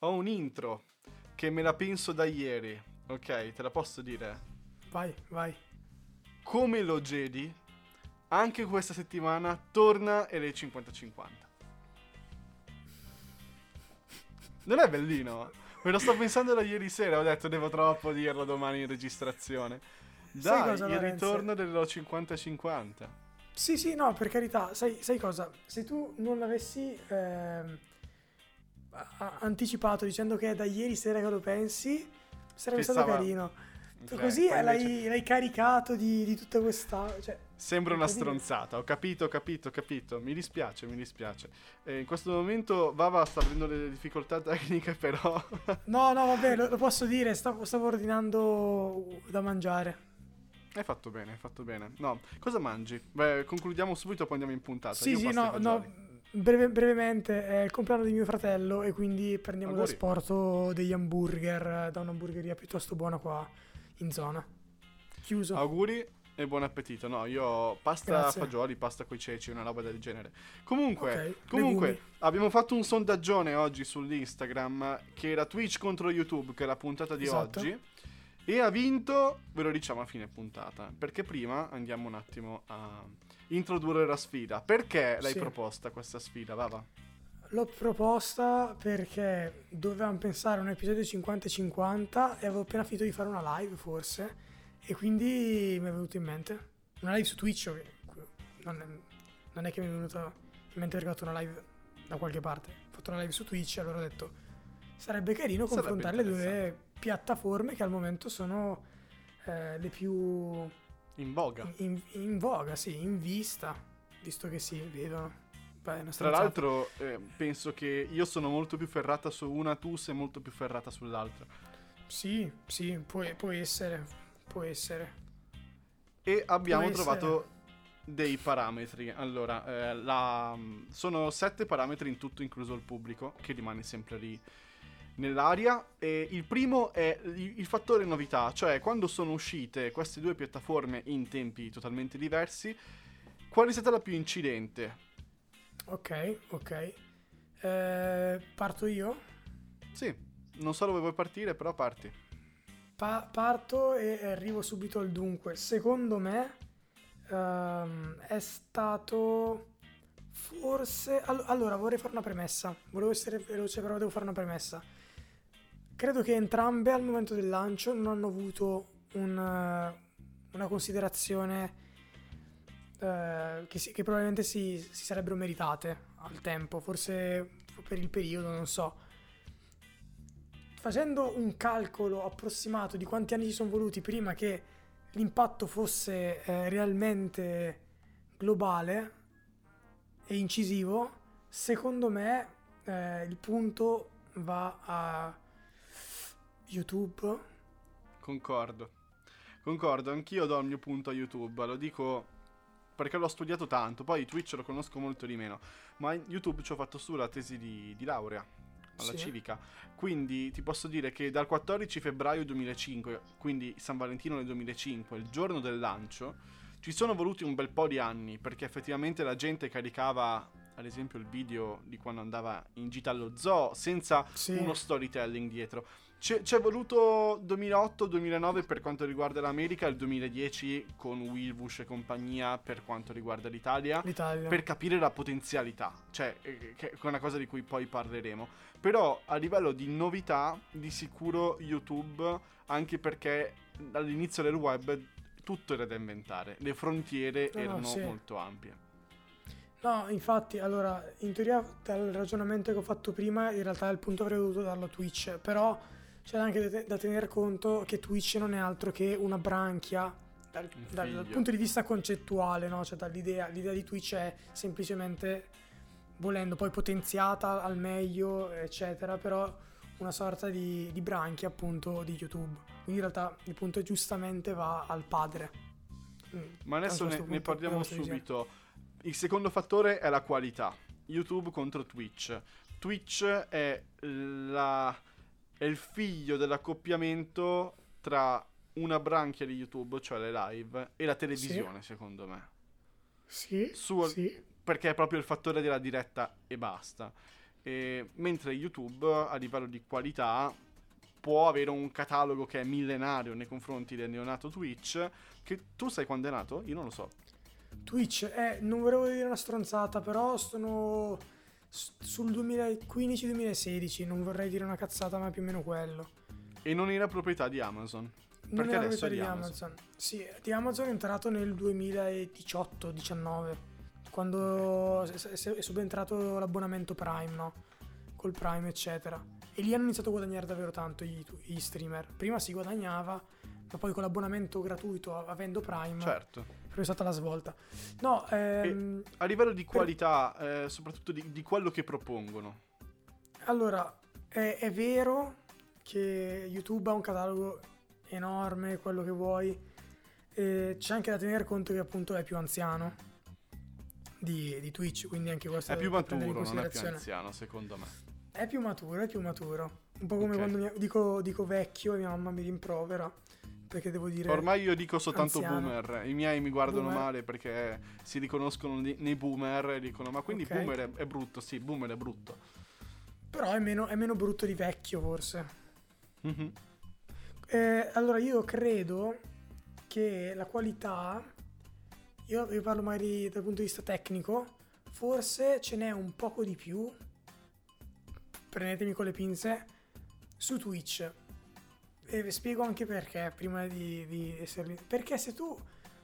ho un intro che me la penso da ieri. Ok, te la posso dire? Vai, vai. Come lo Jedi, anche questa settimana torna alle 50-50. Non è bellino? Me lo sto pensando da ieri sera, ho detto devo troppo dirlo domani in registrazione. Dai, il Lorenzo? ritorno dello 50-50. Sì, sì, no, per carità, sai, sai cosa? Se tu non l'avessi a- anticipato dicendo che è da ieri sera che lo pensi, sarebbe Che stato carino. Tu Ok, così l'hai, invece- l'hai caricato di, di tutta questa... Cioè, Sembra una stronzata, ho capito, ho capito, ho capito. Mi dispiace, mi dispiace. Eh, in questo momento Vava sta avendo delle difficoltà tecniche, però. no, no, vabbè, lo, lo posso dire, stavo, stavo ordinando da mangiare. hai fatto bene, hai fatto bene. No, cosa mangi? Beh, concludiamo subito, poi andiamo in puntata. Sì, Io sì, no, no, breve- brevemente, è il compleanno di mio fratello e quindi prendiamo da sporto degli hamburger eh, da un'hamburgeria piuttosto buona qua in zona. Chiuso. Auguri e buon appetito. No, io ho pasta Grazie. fagioli, pasta coi ceci, una roba del genere. Comunque, Ok, comunque abbiamo fatto un sondaggione oggi sull'Instagram che era Twitch contro YouTube, che è la puntata di Esatto. oggi. E ha vinto, ve lo diciamo a fine puntata, perché prima andiamo un attimo a introdurre la sfida. Perché l'hai Sì. proposta questa sfida, Vava? L'ho proposta perché dovevamo pensare a un episodio 50-50 e avevo appena finito di fare una live forse e quindi mi è venuto in mente. Una live su Twitch, non è, non è che mi è venuto in mente perché ho fatto una live da qualche parte. Ho fatto una live su Twitch e allora ho detto sarebbe carino Sarebbe confrontare le due piattaforme che al momento sono eh, le più In voga. in, in voga, sì, in vista, visto che si vedono. Tra l'altro, eh, penso che io sono molto più ferrata su una, tu sei molto più ferrata sull'altra. Sì, sì, può, può essere, può essere. E abbiamo Può essere. trovato dei parametri. Allora, eh, la- sono sette parametri in tutto, incluso il pubblico, che rimane sempre lì nell'aria. E il primo è il, fattore novità, cioè quando sono uscite queste due piattaforme in tempi totalmente diversi, quale è stata la più incidente? Ok, ok. Eh, parto io? Sì, non so dove vuoi partire, però parti. Pa- parto e arrivo subito al dunque. Secondo me ehm, è stato forse... all- allora, vorrei fare una premessa. Volevo essere veloce, però devo fare una premessa. Credo che entrambe al momento del lancio non hanno avuto un, eh, una considerazione eh, che, si- che probabilmente si, si sarebbero meritate al tempo, forse per il periodo, non so. Facendo un calcolo approssimato di quanti anni ci sono voluti prima che l'impatto fosse eh, realmente globale e incisivo, secondo me eh, il punto va a YouTube. Concordo. Concordo, anch'io do il mio punto a YouTube, lo dico perché l'ho studiato tanto, poi Twitch lo conosco molto di meno, ma YouTube ci ho fatto su la tesi di, di laurea alla Sì. civica, quindi ti posso dire che dal 14 febbraio 2005, quindi San Valentino del 2005, il giorno del lancio, ci sono voluti un bel po' di anni, perché effettivamente la gente caricava, ad esempio, il video di quando andava in gita allo zoo, senza Sì. uno storytelling dietro. C'è, c'è voluto 2008-2009 per quanto riguarda l'America, il 2010 con Wilbush e compagnia per quanto riguarda l'Italia, L'Italia. per capire la potenzialità, cioè eh, che è una cosa di cui poi parleremo. Però a livello di novità, di sicuro YouTube, anche perché all'inizio del web tutto era da inventare, le frontiere No, no, erano sì. molto ampie. No, infatti, allora, in teoria dal ragionamento che ho fatto prima, in realtà il punto avrei dovuto darlo a Twitch, però c'è anche da, da tener conto che Twitch non è altro che una branchia dal, Un dal- dal punto di vista concettuale, no? Cioè dall'idea, l'idea di Twitch è semplicemente, volendo poi potenziata al meglio, eccetera, però una sorta di, di branchia appunto di YouTube. Quindi in realtà il punto giustamente va al padre. Mm, Ma adesso ne, ne parliamo subito. Il secondo fattore è la qualità. YouTube contro Twitch. Twitch è, la- è il figlio dell'accoppiamento tra una branchia di YouTube, cioè le live, e la televisione, secondo me. Sì, Su- sì. Perché è proprio il fattore della diretta e basta. E, mentre YouTube a livello di qualità può avere un catalogo che è millenario nei confronti del neonato Twitch. Che tu sai quando è nato? Io non lo so. Twitch, eh, non volevo dire una stronzata, però sono sul 2015-2016, non vorrei dire una cazzata, ma più o meno quello. E non era proprietà di Amazon. Non Perché era adesso proprietà di di Amazon. Sì, di Amazon è entrato nel 2018-19, quando è subentrato l'abbonamento Prime, no? Col Prime, eccetera. E lì hanno iniziato a guadagnare davvero tanto gli, gli streamer. Prima si guadagnava, ma poi con l'abbonamento gratuito, avendo Prime, Certo. è stata la svolta. No, ehm, A livello di qualità, eh, soprattutto di, di quello che propongono. Allora, è, è vero che YouTube ha un catalogo enorme, quello che vuoi. E c'è anche da tenere conto che appunto è più anziano di, di Twitch, quindi anche questo È più maturo, non è più anziano, secondo me. È più maturo, è più maturo. Un po' come Ok. quando mi- dico, dico vecchio e mia mamma mi rimprovera. Perché devo dire... Ormai io dico soltanto anziano. boomer. I miei mi guardano Boomer. male perché si riconoscono nei boomer e dicono: Ma quindi Ok. boomer è, è brutto? Sì, boomer è brutto. Però è meno, è meno brutto di vecchio, forse. Mhm. Eh, allora io credo che la qualità, io, io parlo magari dal punto di vista tecnico, forse ce n'è un poco di più, prendetemi con le pinze, su Twitch. E vi spiego anche perché, prima di, di essere... Perché se tu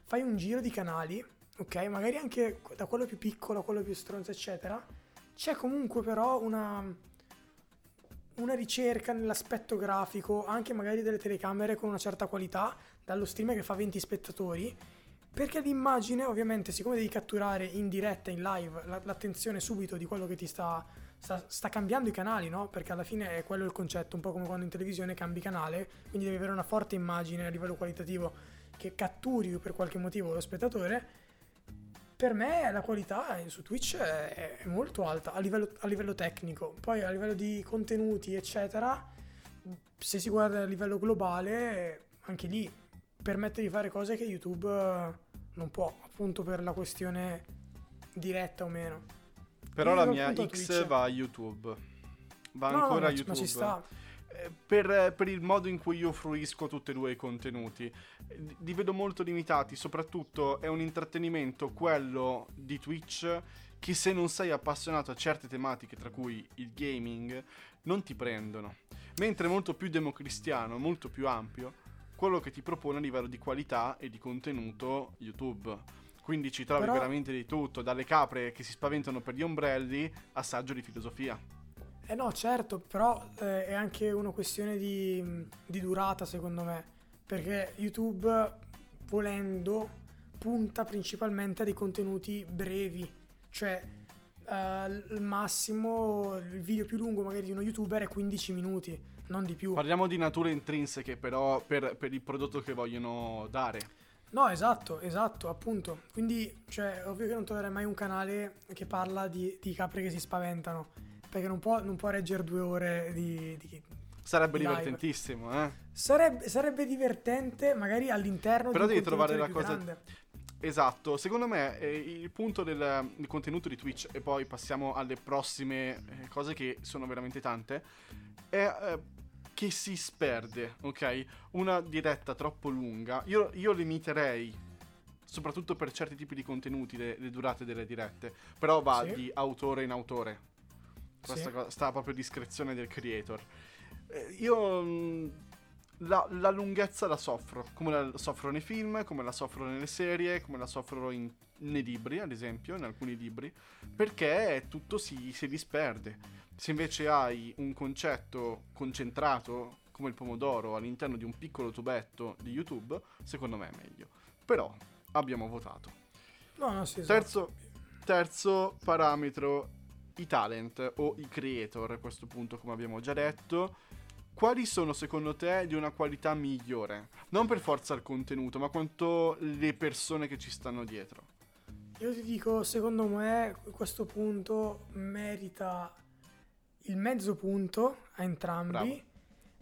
fai un giro di canali, ok, magari anche da quello più piccolo a quello più stronzo, eccetera, c'è comunque però una una ricerca nell'aspetto grafico, anche magari delle telecamere con una certa qualità, dallo streamer che fa 20 spettatori, perché l'immagine, ovviamente, siccome devi catturare in diretta, in live, la- l'attenzione subito di quello che ti sta, sta, sta cambiando i canali, no? Perché alla fine è quello il concetto, un po' come quando in televisione cambi canale, quindi devi avere una forte immagine a livello qualitativo che catturi per qualche motivo lo spettatore. Per me la qualità su Twitch è, è molto alta a livello, a livello tecnico, poi a livello di contenuti, eccetera, se si guarda a livello globale, anche lì permette di fare cose che YouTube non può, appunto per la questione diretta o meno. Però la mia X Twitch. va a YouTube. Va No, no, ancora ma a YouTube. ma ci sta. Eh, Per, per il modo in cui io fruisco tutti e due i contenuti. Eh, Li vedo molto limitati, soprattutto è un intrattenimento quello di Twitch che se non sei appassionato a certe tematiche, tra cui il gaming, non ti prendono. Mentre è molto più democristiano, molto più ampio, quello che ti propone a livello di qualità e di contenuto YouTube. Quindi ci trovi Però- veramente di tutto, dalle capre che si spaventano per gli ombrelli a saggio di filosofia. Eh no, certo, però eh, è anche una questione di, di durata secondo me, perché YouTube volendo punta principalmente a dei contenuti brevi, cioè eh, il massimo, il video più lungo magari di uno youtuber è 15 minuti, non di più. Parliamo di nature intrinseche, però, per, per il prodotto che vogliono dare. No, esatto, esatto, appunto. Quindi, cioè, ovvio che non troverai mai un canale che parla di, di capre che si spaventano, perché non può, non può reggere due ore di- di, Sarebbe Live. divertentissimo, eh? Sarebbe, sarebbe divertente magari all'interno Però di un devi trovare la cosa- grande. Esatto, secondo me eh, il punto del, del contenuto di Twitch, e poi passiamo alle prossime eh, cose che sono veramente tante, è eh, che si sperde, ok? Una diretta troppo lunga, io, io limiterei, soprattutto per certi tipi di contenuti, le, le durate delle dirette, però va Sì. di autore in autore. Questa Sì. cosa sta proprio a discrezione del creator. Eh, io mh, la, la lunghezza la soffro, come la soffro nei film, come la soffro nelle serie, come la soffro in- nei libri, ad esempio, in alcuni libri, perché tutto si, si disperde. Se invece hai un concetto concentrato come il pomodoro all'interno di un piccolo tubetto di YouTube, secondo me è meglio. Però abbiamo votato. No, no, sì, esatto. Terzo, terzo parametro, i talent o i creator, a questo punto come abbiamo già detto. Quali sono secondo te di una qualità migliore? Non per forza il contenuto, ma quanto le persone che ci stanno dietro. Io ti dico, secondo me, questo punto merita il mezzo punto a entrambi.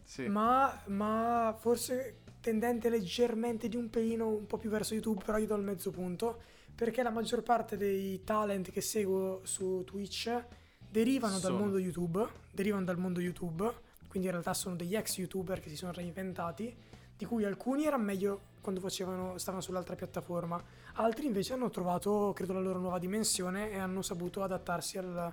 Sì. ma, ma forse tendente leggermente di un pelino un po' più verso YouTube, però io do il mezzo punto, perché la maggior parte dei talent che seguo su Twitch derivano dal Sono. mondo YouTube, derivano dal mondo YouTube, quindi in realtà sono degli ex YouTuber che si sono reinventati, di cui alcuni erano meglio quando facevano, stavano sull'altra piattaforma, altri invece hanno trovato, credo, la loro nuova dimensione e hanno saputo adattarsi al,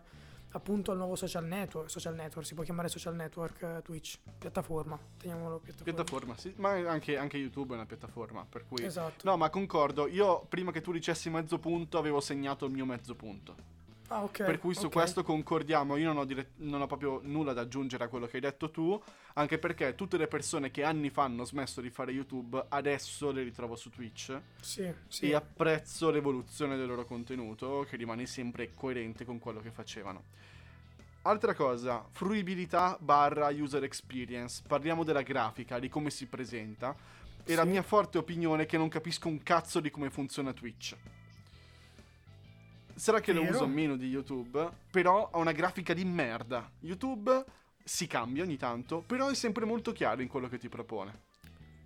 appunto al nuovo social network, social network, si può chiamare social network eh, Twitch, piattaforma, teniamolo piattaforma. Piattaforma, sì, ma anche, anche YouTube è una piattaforma, per cui... Esatto. No, ma concordo, io prima che tu dicessi mezzo punto avevo segnato il mio mezzo punto. Ah, ok. per cui su ok. questo concordiamo, io non ho, dire- non ho proprio nulla da aggiungere a quello che hai detto tu, anche perché tutte le persone che anni fa hanno smesso di fare YouTube, adesso le ritrovo su Twitch Sì, sì. e apprezzo l'evoluzione del loro contenuto, che rimane sempre coerente con quello che facevano. Altra cosa, fruibilità barra user experience, parliamo della grafica, di come si presenta, e la Sì. mia forte opinione è che non capisco un cazzo di come funziona Twitch. Sarà che lo Vero. uso meno di YouTube, però ha una grafica di merda. YouTube si cambia ogni tanto, però è sempre molto chiaro in quello che ti propone.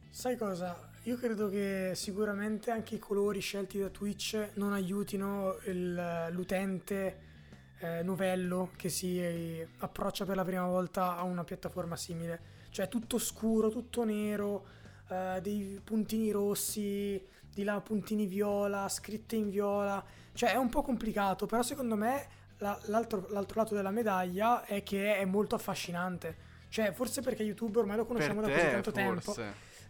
Sai cosa? Io credo che sicuramente anche i colori scelti da Twitch non aiutino il- l'utente eh, novello che si eh, approccia per la prima volta a una piattaforma simile. Cioè tutto scuro, tutto nero, eh, dei puntini rossi, di là puntini viola, scritte in viola. Cioè è un po' complicato, però secondo me la- l'altro, l'altro lato della medaglia è che è molto affascinante. Cioè forse perché YouTube ormai lo conosciamo per da così te, tanto tempo. forse.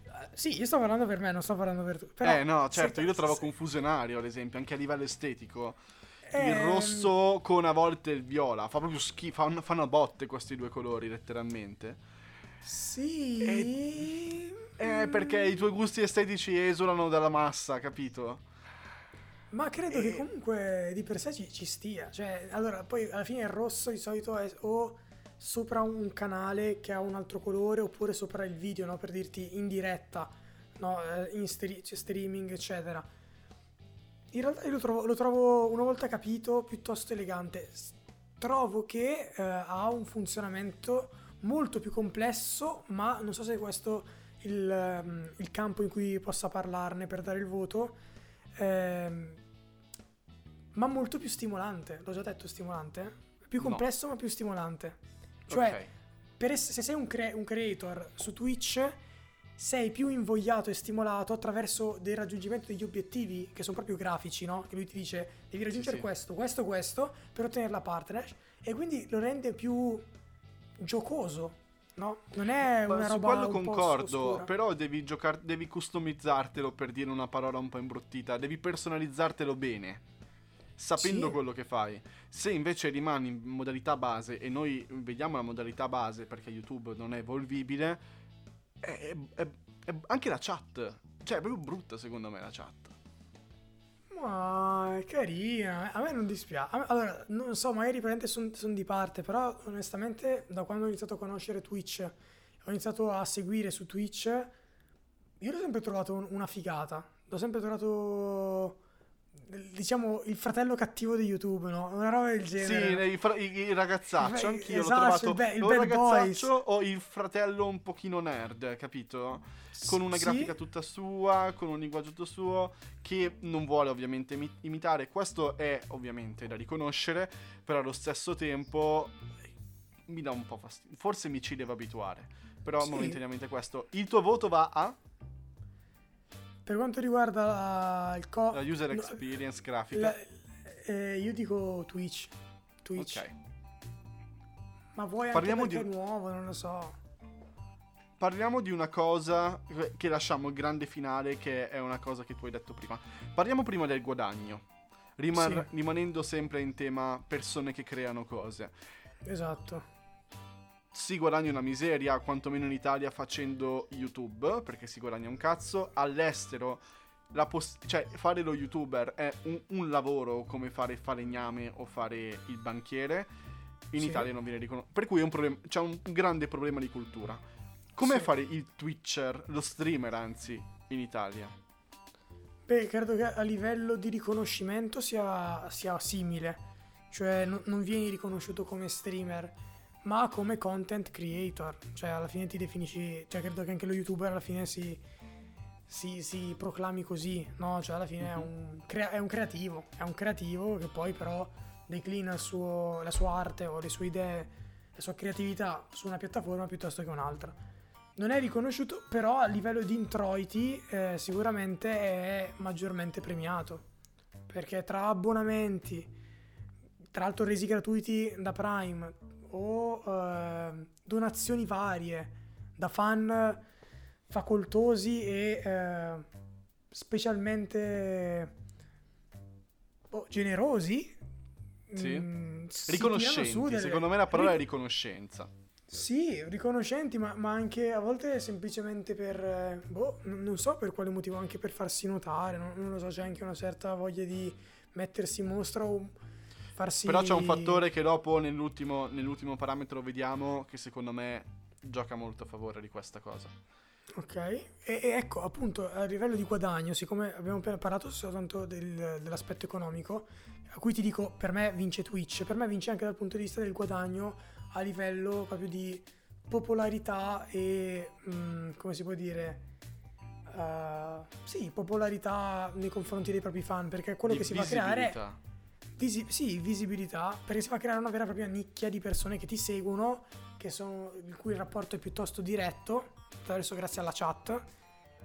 Eh, Sì, io sto parlando per me, non sto parlando per tu. Però, eh no, certo, io lo trovo confusionario, ad esempio, anche a livello estetico. Il ehm, rosso con a volte il viola, fa proprio schifo, fanno, fanno botte questi due colori, letteralmente. Sì. Eh, perché i tuoi gusti estetici esulano dalla massa, capito? Ma credo Eh. che comunque di per sé ci, ci stia. Cioè, allora, poi alla fine il rosso di solito è o sopra un canale che ha un altro colore oppure sopra il video, no? Per dirti in diretta, no? Eh, In stri- cioè, streaming, eccetera. In realtà io lo trovo, lo trovo, una volta capito, piuttosto elegante. Trovo che eh, ha un funzionamento molto più complesso, ma non so se questo il, ehm, il campo in cui possa parlarne per dare il voto. Ehm, ma molto più stimolante. L'ho già detto stimolante? Più No. complesso ma più stimolante. Cioè, Ok. per se sei un, cre- un creator su Twitch, sei più invogliato e stimolato attraverso del raggiungimento degli obiettivi che sono proprio grafici, no? Che lui ti dice devi raggiungere sì. questo, questo, questo per ottenere la partner e quindi lo rende più giocoso, no? Non è Ma una su roba quello un po' concordo, però devi giocare, devi customizzartelo per dire una parola un po' imbruttita, devi personalizzartelo bene, sapendo Sì. quello che fai. Se invece rimani in modalità base e noi vediamo la modalità base perché YouTube non è evolvibile, è, è- è- anche la chat, cioè è proprio brutta secondo me la chat. Ma è carina, a me non dispiace. Allora, non so, magari praticamente sono di parte, però onestamente da quando ho iniziato a conoscere Twitch, ho iniziato a seguire su Twitch, io l'ho sempre trovato un- una figata. L'ho sempre trovato, diciamo, il fratello cattivo di YouTube, no? Una roba del genere. Sì, i, fra- i- i ragazzaccio, Beh, anch'io esatto, l'ho trovato il be- il o bad ragazzaccio o il fratello un pochino nerd, capito? Con una Sì. grafica tutta sua, con un linguaggio tutto suo, che non vuole ovviamente imi- imitare. Questo è ovviamente da riconoscere, però allo stesso tempo mi dà un po' fastidio. Forse mi ci devo abituare, però Sì. momentaneamente questo. Il tuo voto va a Per quanto riguarda la, il co- la user no, experience grafica. la- eh, io dico Twitch. Twitch. Ok. Ma vuoi anche Parliamo perché di- nuovo, non lo so. Parliamo di una cosa che lasciamo il grande finale, che è una cosa che tu hai detto prima. Parliamo prima del guadagno, rimar- Sì. rimanendo sempre in tema persone che creano cose. Esatto. Si guadagna una miseria, quantomeno in Italia, facendo YouTube, perché si guadagna un cazzo. All'estero, la poss- cioè, fare lo youtuber è un, un lavoro come fare il falegname o fare il banchiere. In Sì. Italia non viene riconosciuto. Per cui un problem- c'è un grande problema di cultura. Com'è Sì. fare il twitcher, lo streamer anzi, in Italia? Beh, credo che a livello di riconoscimento sia, sia simile. Cioè, no- non vieni riconosciuto come streamer, ma come content creator. Cioè, alla fine ti definisci. Cioè, credo che anche lo youtuber alla fine si. Si, si proclami così, no? Cioè, alla fine è, Mhm. un crea- è un creativo. È un creativo che poi, però, declina il suo- la sua arte o le sue idee, la sua creatività su una piattaforma piuttosto che un'altra. Non è riconosciuto, però a livello di introiti eh, sicuramente è maggiormente premiato. Perché tra abbonamenti, tra l'altro resi gratuiti da Prime o eh, donazioni varie da fan facoltosi e eh, specialmente boh, generosi. Sì. mm, Riconoscenti, delle- secondo me la parola è Ric- riconoscenza. sì, riconoscenti, ma, ma anche a volte semplicemente per, boh, non so per quale motivo, anche per farsi notare, non, non lo so, c'è anche una certa voglia di mettersi in mostra o farsi... Però c'è un fattore che dopo nell'ultimo, nell'ultimo parametro vediamo che secondo me gioca molto a favore di questa cosa. Ok, e, e ecco appunto a livello di guadagno, siccome abbiamo appena parlato soltanto del- dell'aspetto economico, a cui ti dico per me vince Twitch, per me vince anche dal punto di vista del guadagno a livello proprio di popolarità e mm, come si può dire, eh, sì, popolarità nei confronti dei propri fan, perché quello Di che si va a creare. Visi- sì, visibilità, perché si va a creare una vera e propria nicchia di persone che ti seguono, che sono, il cui rapporto è piuttosto diretto, attraverso grazie alla chat,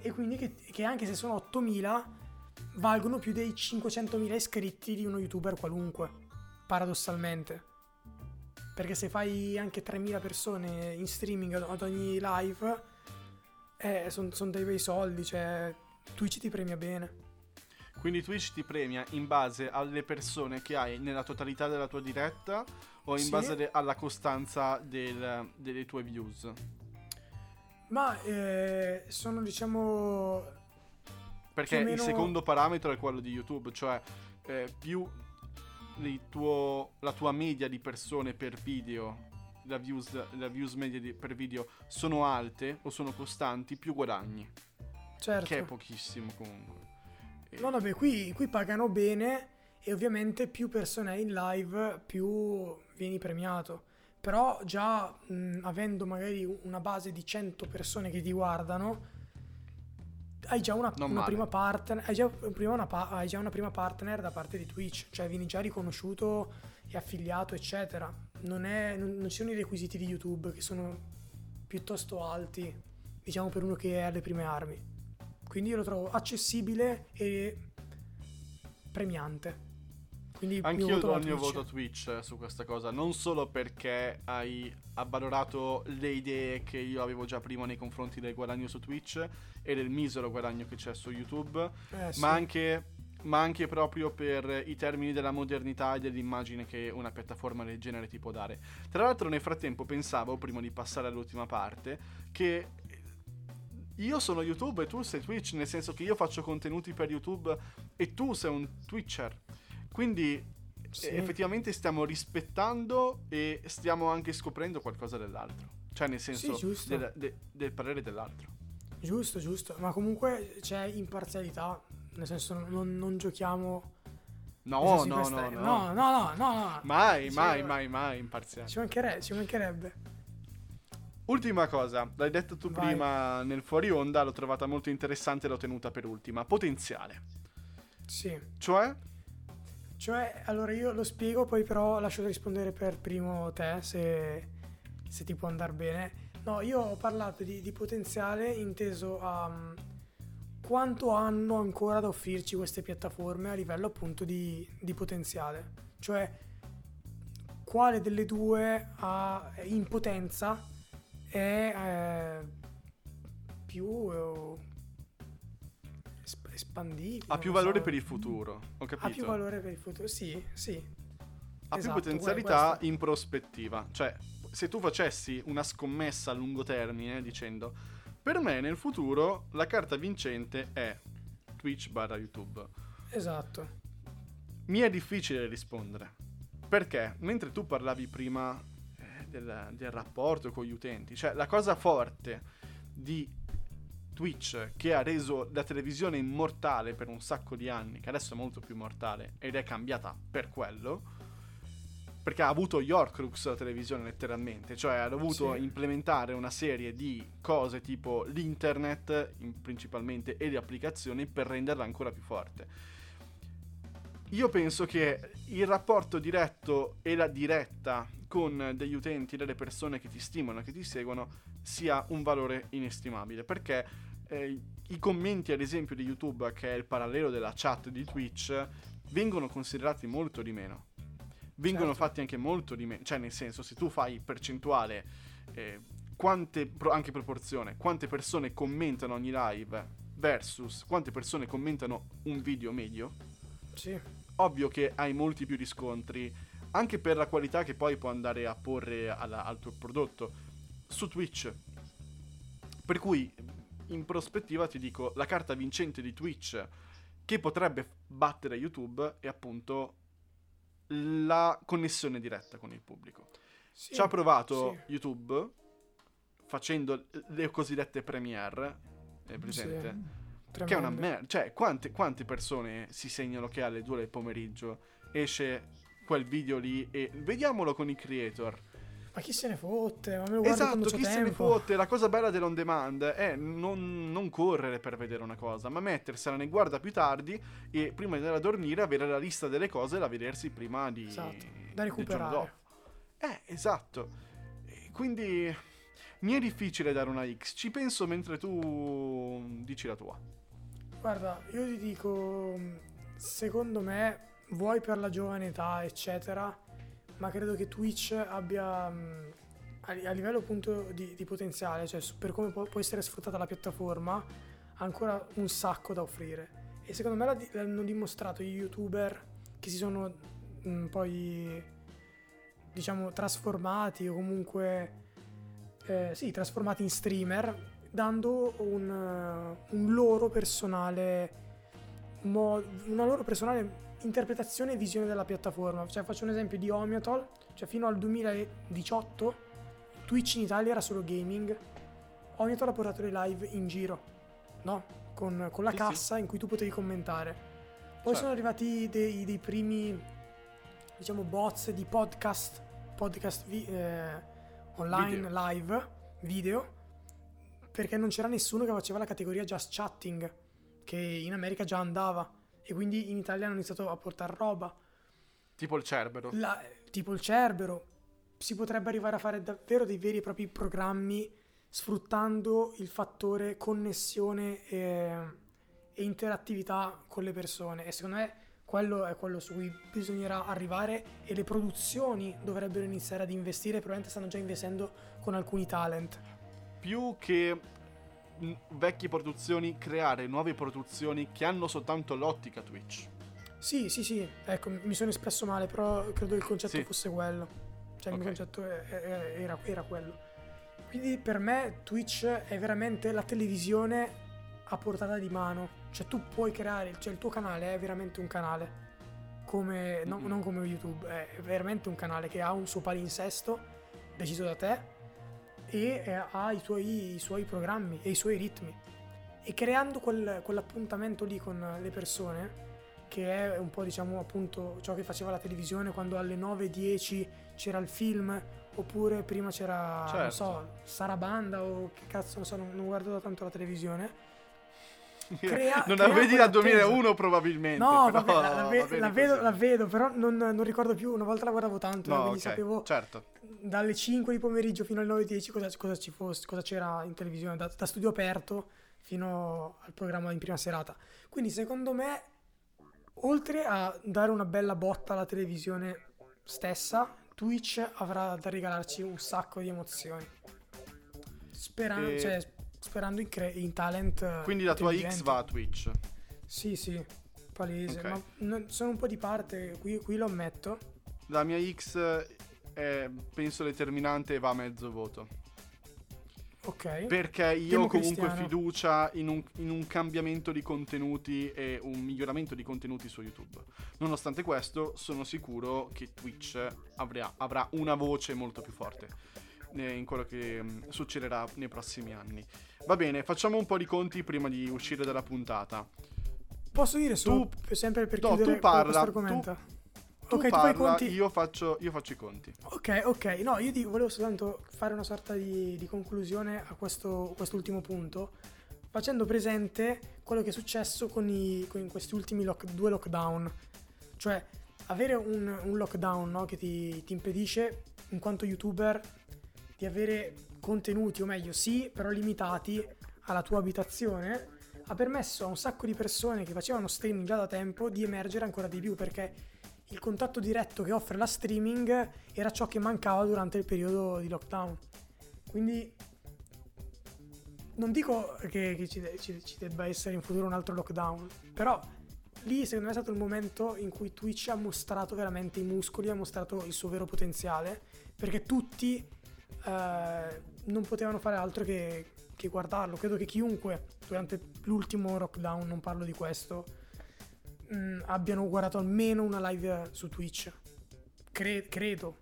e quindi che, che anche se sono 8000 valgono più dei 500.000 iscritti di uno youtuber qualunque, paradossalmente. Perché se fai anche 3.000 persone in streaming ad, ogni live, sono dei bei soldi, cioè Twitch ti premia bene. Quindi Twitch ti premia in base alle persone che hai nella totalità della tua diretta o in Sì. base de- alla costanza del- delle tue views? Ma eh, sono diciamo Perché meno- il secondo parametro è quello di YouTube, cioè eh, più tuo- la tua media di persone per video, la views, la views media di- per video sono alte o sono costanti, più guadagni. certo. Che è pochissimo comunque. No, vabbè, qui, qui pagano bene e ovviamente più persone hai in live, più vieni premiato. Però già mh, avendo magari una base di 100 persone che ti guardano, hai già una, una prima partner, hai già, prima una pa- hai già una prima partner da parte di Twitch, cioè vieni già riconosciuto e affiliato, eccetera. Non, è, non, non ci sono i requisiti di YouTube che sono piuttosto alti, diciamo per uno che è alle prime armi. Quindi io lo trovo accessibile e premiante. Quindi Anch'io do il mio voto a Twitch eh, su questa cosa, non solo perché hai abbalorato le idee che io avevo già prima nei confronti del guadagno su Twitch e del misero guadagno che c'è su YouTube, Eh, sì. ma, anche, ma anche proprio per i termini della modernità e dell'immagine che una piattaforma del genere ti può dare. Tra l'altro nel frattempo pensavo, prima di passare all'ultima parte, che io sono YouTube e tu sei Twitch, nel senso che io faccio contenuti per YouTube e tu sei un Twitcher. Quindi Sì. eh, effettivamente stiamo rispettando e stiamo anche scoprendo qualcosa dell'altro. Cioè nel senso Sì, del, de- del parere dell'altro. Giusto, giusto. Ma comunque c'è imparzialità. Nel senso, non, non giochiamo. No, no, questa- no, no, no. no, no, no. Mai, mai, mai, mai imparziale. Ci, manchere- ci mancherebbe. Ultima cosa, l'hai detto tu Vai. prima nel fuori onda, l'ho trovata molto interessante e l'ho tenuta per ultima. Potenziale. Sì. Cioè, Cioè, allora io lo spiego, poi però lascio rispondere per primo te se, se ti può andare bene. No, io ho parlato di, di potenziale inteso a mm, quanto hanno ancora da offrirci queste piattaforme a livello appunto di, di potenziale. Cioè, quale delle due ha in potenza è eh, più eh, esp- espandibile. ha più valore so. per il futuro. Ho capito. Ha più valore per il futuro, sì, sì. ha più Esatto, potenzialità questo. in prospettiva. Cioè, se tu facessi una scommessa a lungo termine dicendo per me nel futuro la carta vincente è Twitch barra YouTube. Esatto. Mi è difficile rispondere. Perché? Mentre tu parlavi prima eh, del, del rapporto con gli utenti, cioè la cosa forte di Twitch che ha reso la televisione immortale per un sacco di anni, che adesso è molto più mortale ed è cambiata per quello, perché ha avuto gli Horcrux la televisione letteralmente, cioè ha dovuto Sì. implementare una serie di cose tipo l'internet in- principalmente e le applicazioni per renderla ancora più forte. Io penso che il rapporto diretto e la diretta con degli utenti, delle persone che ti stimolano, che ti seguono, sia un valore inestimabile. Perché eh, i commenti, ad esempio, di YouTube, che è il parallelo della chat di Twitch, vengono considerati molto di meno. Vengono Certo. fatti anche molto di meno. Cioè, nel senso, se tu fai percentuale, eh, quante, anche proporzione, quante persone commentano ogni live versus quante persone commentano un video medio, Sì. Ovvio che hai molti più riscontri, anche per la qualità che poi può andare a porre alla- al tuo prodotto su Twitch. Per cui, in prospettiva, ti dico, la carta vincente di Twitch che potrebbe battere YouTube è appunto la connessione diretta con il pubblico. Sì, Ci ha provato sì. YouTube facendo le cosiddette premiere, è presente? Sì, Che è una tremendo. merda. Cioè, quante, quante persone si segnano che alle 2 del pomeriggio esce quel video lì e vediamolo con i creator. Ma chi se ne fotte? Ma me lo Esatto, chi se ne tempo. fotte. La cosa bella dell'on demand è non, non correre per vedere una cosa, ma mettersela nel guarda più tardi e prima di andare a dormire avere la lista delle cose da vedersi prima di... Esatto, da recuperare. Eh, esatto. Quindi mi è difficile dare una X. Ci penso mentre tu dici la tua. Guarda, io ti dico, secondo me, vuoi per la giovane età, eccetera, ma credo che Twitch abbia mh, a, livello appunto di, di potenziale, cioè per come può, può essere sfruttata la piattaforma, ancora un sacco da offrire. E secondo me l'hanno dimostrato gli youtuber che si sono mh, poi, diciamo, trasformati o comunque, eh, sì, trasformati in streamer dando un, eh, un loro personale mo- una loro personale interpretazione e visione della piattaforma. Cioè, faccio un esempio di Omiatol, cioè fino al 2018 Twitch in Italia era solo gaming. Omiatol ha portato le live in giro, no? Con, con la Sì, cassa in cui tu potevi commentare. Poi Certo. sono arrivati dei, dei primi, diciamo, bots di podcast, podcast vi- eh, online, Video. live, video, perché non c'era nessuno che faceva la categoria just chatting, che in America già andava, e quindi in Italia hanno iniziato a portare roba. Tipo il Cerbero. La- tipo il Cerbero, si potrebbe arrivare a fare davvero dei veri e propri programmi sfruttando il fattore connessione e, e interattività con le persone. E secondo me quello è quello su cui bisognerà arrivare e le produzioni dovrebbero iniziare ad investire, probabilmente stanno già investendo con alcuni talent. più che vecchie produzioni, creare nuove produzioni che hanno soltanto l'ottica Twitch. Sì, sì, sì, ecco, mi sono espresso male, però credo il concetto Sì. fosse quello. Cioè, il mio Ok. concetto era, era quello. Quindi per me Twitch è veramente la televisione a portata di mano. Cioè, tu puoi creare, cioè il tuo canale è veramente un canale. Come, no- non come YouTube, è veramente un canale che ha un suo palinsesto deciso da te e eh, ha i, tuoi- i suoi programmi e i suoi ritmi. E creando quel- quell'appuntamento lì con le persone, che è un po' diciamo appunto ciò che faceva la televisione quando alle 9.10 c'era il film oppure prima c'era non Certo. so Sarabanda o che cazzo non so non, non guardo da tanto la televisione Crea- non la vedi da quell'attesa. 2001 probabilmente. no però vabbè, la, la ve- la vedo, la vedo però non, non ricordo più una volta la guardavo tanto No, quindi ok, sapevo certo. dalle 5 di pomeriggio fino alle 9.10 cosa, cosa ci fosse, cosa c'era in televisione, da, da studio aperto fino al programma in prima serata. Quindi secondo me, oltre a dare una bella botta alla televisione stessa, Twitch avrà da regalarci un sacco di emozioni. Speran- E- cioè, sperando in, cre- in talent. eh, Quindi la tua X va a Twitch. Sì, sì, palese. Ok. Ma sono un po' di parte, qui, qui lo ammetto. La mia X è, penso, determinante e va a mezzo voto. Ok. Perché io Temo ho comunque Cristiano. fiducia in un, in un cambiamento di contenuti e un miglioramento di contenuti su YouTube. Nonostante questo, sono sicuro che Twitch avrà, avrà una voce molto più forte in quello che mm, succederà nei prossimi anni. Va bene, facciamo un po' di conti prima di uscire dalla puntata. Posso dire solo Tu- sempre per no, chiudere tu parla, questo argomento? Tu ok, tu fai i parla, conti. io, faccio, io faccio i conti. Ok, ok. No, io ti volevo soltanto fare una sorta di, di conclusione a questo quest'ultimo punto, facendo presente quello che è successo con, i, con questi ultimi lock- due lockdown. Cioè, avere un, un lockdown no, che ti, ti impedisce, in quanto youtuber, di avere contenuti, o meglio, sì, però limitati alla tua abitazione, ha permesso a un sacco di persone che facevano streaming già da tempo di emergere ancora di più perché il contatto diretto che offre la streaming era ciò che mancava durante il periodo di lockdown. Quindi non dico che, che ci, ci, ci, debba essere in futuro un altro lockdown, però lì secondo me è stato il momento in cui Twitch ha mostrato veramente i muscoli, ha mostrato il suo vero potenziale, perché tutti eh, non potevano fare altro che, che guardarlo. Credo che chiunque durante l'ultimo lockdown, non parlo di questo, mh, mm, abbiano guardato almeno una live su Twitch. Cre- credo,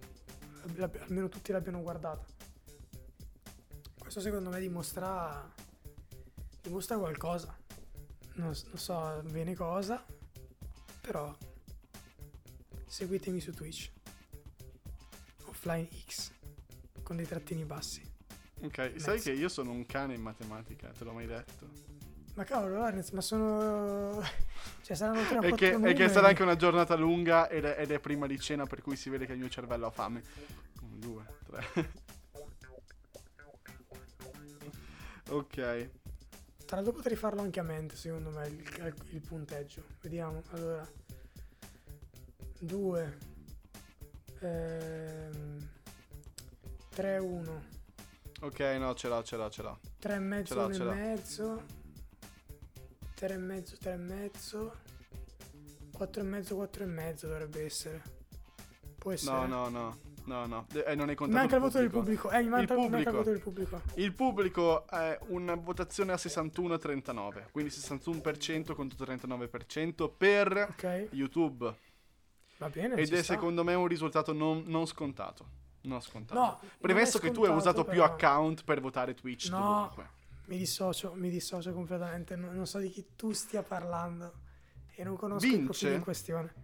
almeno tutti l'abbiano guardata. Questo secondo me dimostra, dimostra qualcosa. Non, non so bene cosa, però seguitemi su Twitch. Offline X con dei trattini bassi. Ok, Mezzo. sai che io sono un cane in matematica, te l'ho mai detto. Ma cavolo, Lorenz, ma sono. cioè, saranno tre o è che, è che sarà anche una giornata lunga ed è, ed è, prima di cena, per cui si vede che il mio cervello ha fame. Un, due, tre. ok. Tra l'altro potrei farlo anche a mente, secondo me, il, il punteggio. Vediamo, allora. Due. Ehm, 3, 1. Ok, no, ce l'ho, ce l'ho, ce l'ho. 3 e mezzo, 1 e mezzo. 3 e mezzo, 3 e mezzo. 4 e mezzo, 4 e mezzo dovrebbe essere. Può essere. No, no, no. No, no, eh, non è contato. Manca il, voto del pubblico. Eh, mi manca il, pubblico. il voto del pubblico. Il pubblico è una votazione a 61-39, quindi 61% contro 39% per okay. YouTube. Va bene. Ed è sta. secondo me un risultato non, non scontato. Non scontato. No, Premesso che tu hai usato però... più account per votare Twitch. No, dovunque. mi dissocio, mi dissocio completamente. Non, non, so di chi tu stia parlando. E non conosco Vince il profilo in questione.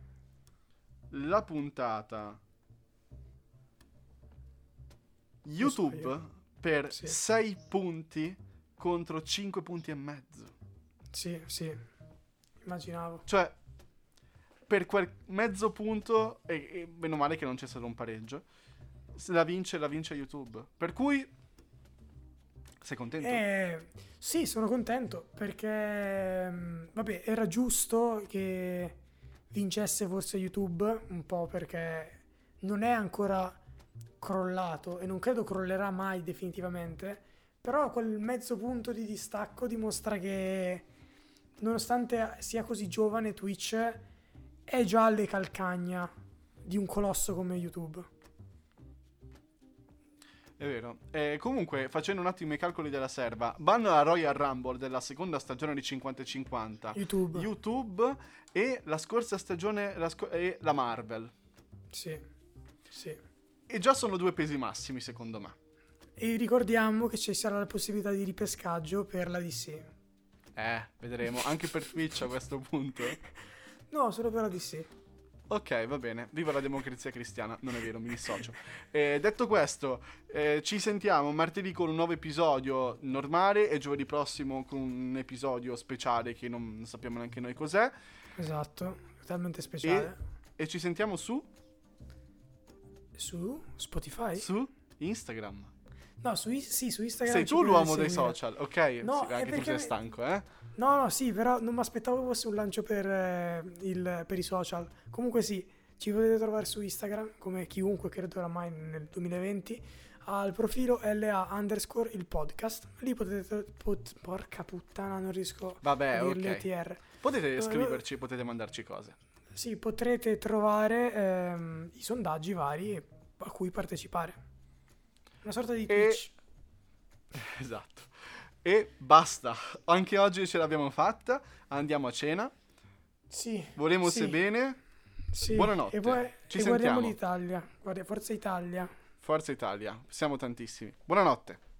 La puntata YouTube per sì. 6 punti contro 5 punti e mezzo. Sì, sì, immaginavo. Cioè, per quel mezzo punto, e, e meno male che non c'è stato un pareggio, la vince, la vince YouTube. Per cui, sei contento? Eh, sì, sono contento perché, mm, vabbè, era giusto che vincesse forse YouTube, un po' perché non è ancora crollato e non credo crollerà mai definitivamente, però quel mezzo punto di distacco dimostra che nonostante sia così giovane Twitch è già alle calcagna di un colosso come YouTube. È vero. E comunque, facendo un attimo i calcoli della serva, vanno alla Royal Rumble della seconda stagione di 50-50. YouTube. YouTube e la scorsa stagione la sc- e la Marvel. Sì. Sì. E già sono due pesi massimi, secondo me. E ricordiamo che ci sarà la possibilità di ripescaggio per la DC. Eh, vedremo. Anche per Twitch a questo punto. No, solo per la DC. Ok, va bene. Viva la democrazia cristiana. Non è vero, mi dissocio. Eh, detto questo, eh, ci sentiamo martedì con un nuovo episodio normale e giovedì prossimo con un episodio speciale che non sappiamo neanche noi cos'è. Esatto, totalmente speciale. E, e ci sentiamo su su Spotify? Su Instagram. No, su, sì, su Instagram. Sei tu l'uomo dei social, ok? No, sì, anche tu sei stanco, eh? No, no, sì, però non mi aspettavo fosse un lancio per, eh, il, per i social. Comunque sì, ci potete trovare su Instagram, come chiunque credo oramai nel 2020, al profilo LA underscore il podcast. Lì potete... Pot, porca puttana, non riesco Vabbè, a dirle okay. TR. Potete scriverci, potete mandarci cose. Sì, potrete trovare ehm, i sondaggi vari a cui partecipare. Una sorta di Twitch. E... Esatto. E basta. Anche oggi ce l'abbiamo fatta. Andiamo a cena. Sì. Volemo sì. bene. Sì. Buonanotte. E, poi, Ci e sentiamo. l'Italia. Guarda, Forza Italia. Forza Italia. Siamo tantissimi. Buonanotte.